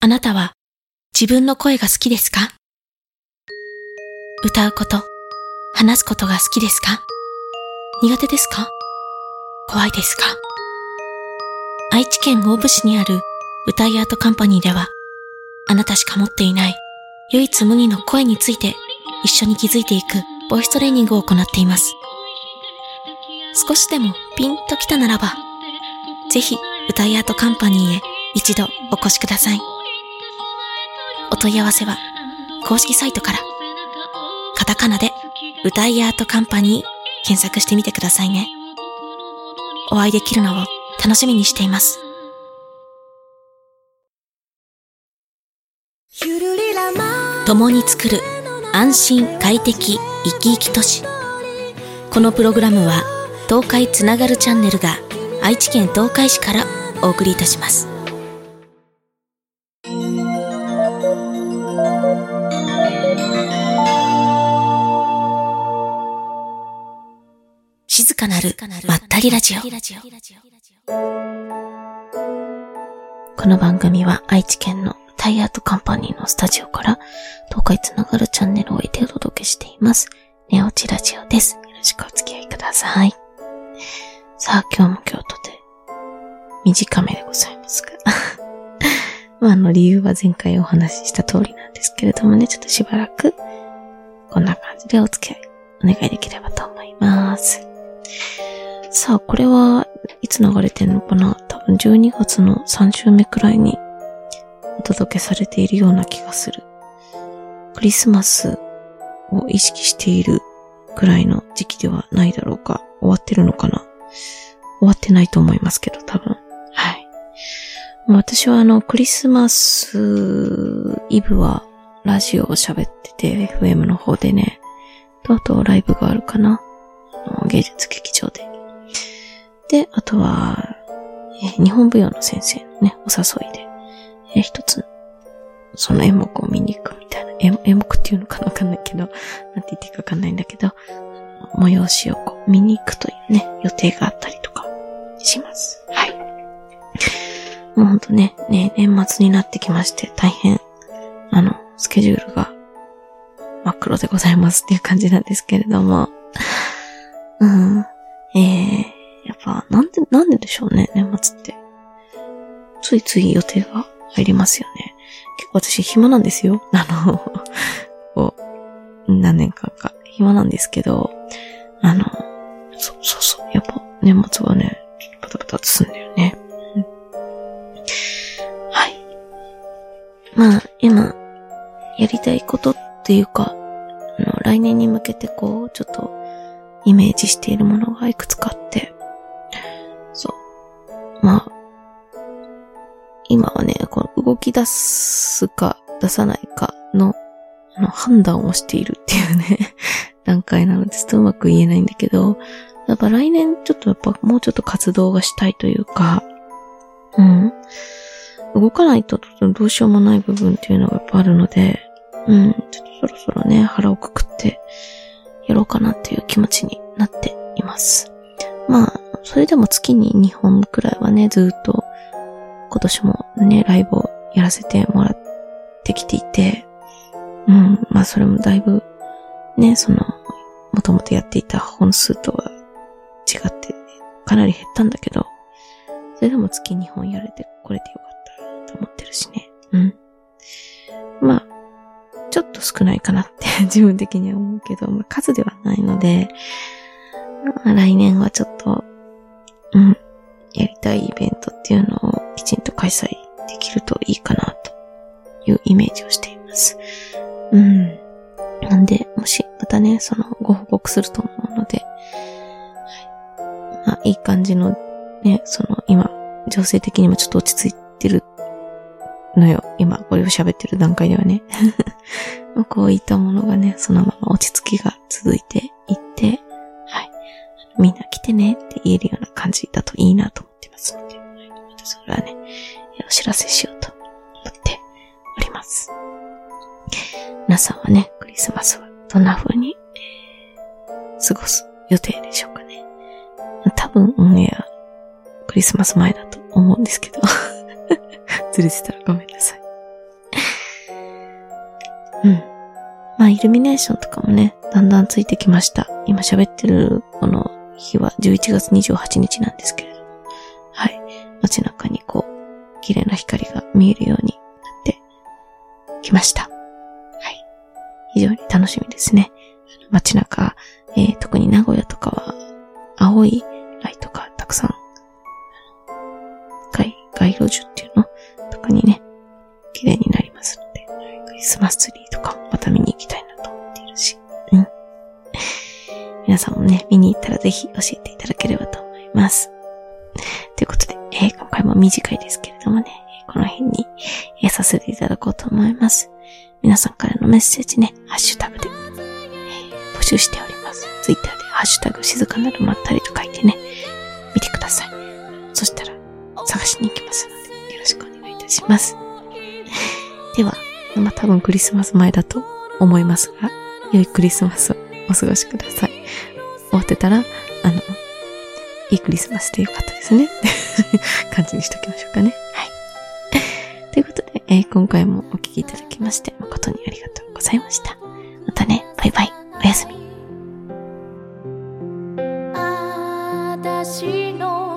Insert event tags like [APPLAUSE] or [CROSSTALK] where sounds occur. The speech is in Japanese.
あなたは自分の声が好きですか？歌うこと、話すことが好きですか？苦手ですか？怖いですか？愛知県大府市にある歌いアートカンパニーでは、あなたしか持っていない唯一無二の声について一緒に気づいていくボイストレーニングを行っています。少しでもピンときたならば、ぜひ歌いアートカンパニーへ一度お越しください。お問い合わせは公式サイトから、カタカナで歌いアートカンパニー検索してみてくださいね。お会いできるのを楽しみにしています。共に作る安心快適生き生き都市このプログラムは東海つながるチャンネルが愛知県東海市からお送りいたしますかなるまったりラジオこの番組は愛知県のタイアートカンパニーのスタジオから東海つながるチャンネルを得てお届けしています。ネオチラジオです。よろしくお付き合いください。さあ、今日も今日とて短めでございますが。[LAUGHS] まあ、あの理由は前回お話しした通りなんですけれどもね、ちょっとしばらくこんな感じでお付き合いお願いできればと思います。さあ、これはいつ流れてんのかな？多分12月の3週目くらいにお届けされているような気がする。クリスマスを意識しているくらいの時期ではないだろうか。終わってるのかな？終わってないと思いますけど、多分。はい。私はあの、クリスマスイブはラジオを喋ってて、FM の方でね、とあとライブがあるかな。芸術劇場で。で、あとは、え日本舞踊の先生のね、お誘いで、えー一つ、その演目を見に行くみたいな、演演目っていうのかなわかんないけど、なんて言っていいかわかんないんだけど、催しをこう見に行くというね、予定があったりとかします。はい。もうほんとね、ね、年末になってきまして、大変、あの、スケジュールが真っ黒でございますっていう感じなんですけれども、うん、えー、やっぱ、なんで、なんででしょうね、年末って。ついつい予定が入りますよね。結構私暇なんですよ。[LAUGHS] あの、こう、何年間か暇なんですけど、あの、そうそうそう、やっぱ年末はね、バタバタとすんだよね。はい。まあ、今、やりたいことっていうか、あの、来年に向けてこう、ちょっと、イメージしているものがいくつかあって、そう。まあ、今はね、この動き出すか出さないかの、の、判断をしているっていうね、[LAUGHS] 段階なので、ちょっとうまく言えないんだけど、やっぱ来年ちょっとやっぱもうちょっと活動がしたいというか、うん。動かないとどうしようもない部分っていうのがやっぱあるので、うん、ちょっとそろそろね、腹をくくって、やろうかなっていう気持ちになっています。まあ、それでも月に2本くらいはね、ずっと今年もね、ライブをやらせてもらってきていて、うん、まあそれもだいぶ、ね、その、もともとやっていた本数とは違って、かなり減ったんだけど、それでも月2本やれてこれてよかったと思ってるしね。うん。と少ないかなって [LAUGHS] 自分的には思うけど、まあ数ではないので、まあ来年はちょっと、うん、やりたいイベントっていうのをきちんと開催できるといいかなというイメージをしています。うん。なんで、もしまたね、そのご報告すると思うので、はい。まあ、いい感じのね、その今、情勢的にもちょっと落ち着いてるのよ。今、これを喋ってる段階ではね。[LAUGHS] こういったものがね、そのまま落ち着きが続いていって、はい。みんな来てねって言えるような感じだといいなと思ってますので、はいまたそれはね、お知らせしようと思っております。皆さんはね、クリスマスはどんな風に、えー過ごす予定でしょうかね。多分、オンエア、クリスマス前だと思うんですけど、[LAUGHS] ずれてたらごめんなさい。[LAUGHS] うん。まあ、イルミネーションとかもね、だんだんついてきました。今喋ってるこの日は11月28日なんですけれど。はい。街中にこう、綺麗な光が見えるようになってきました。はい。非常に楽しみですね。街中、えー、特に名古屋とかは、青いライトがたくさん、街、街路樹にね、綺麗になりますので、クリスマスツリーとかもまた見に行きたいなと思っているし、うん。[LAUGHS] 皆さんもね、見に行ったらぜひ教えていただければと思います。ということで、えー、今回も短いですけれどもね、この辺に、えー、させていただこうと思います。皆さんからのメッセージね、ハッシュタグで、えー、募集しております。ツイッターでハッシュタグ静かなるまったりと書いてね、見てください。そしたら、探しに行きますします。[LAUGHS] では、まあ、多分クリスマス前だと思いますが、良いクリスマスをお過ごしください。終わってたら、あの、いいクリスマスでよかったですね。[LAUGHS] 感じにしときましょうかね。はい。[LAUGHS] ということで、えー、今回もお聴きいただきまして、誠にありがとうございました。またね、バイバイ、おやすみ。の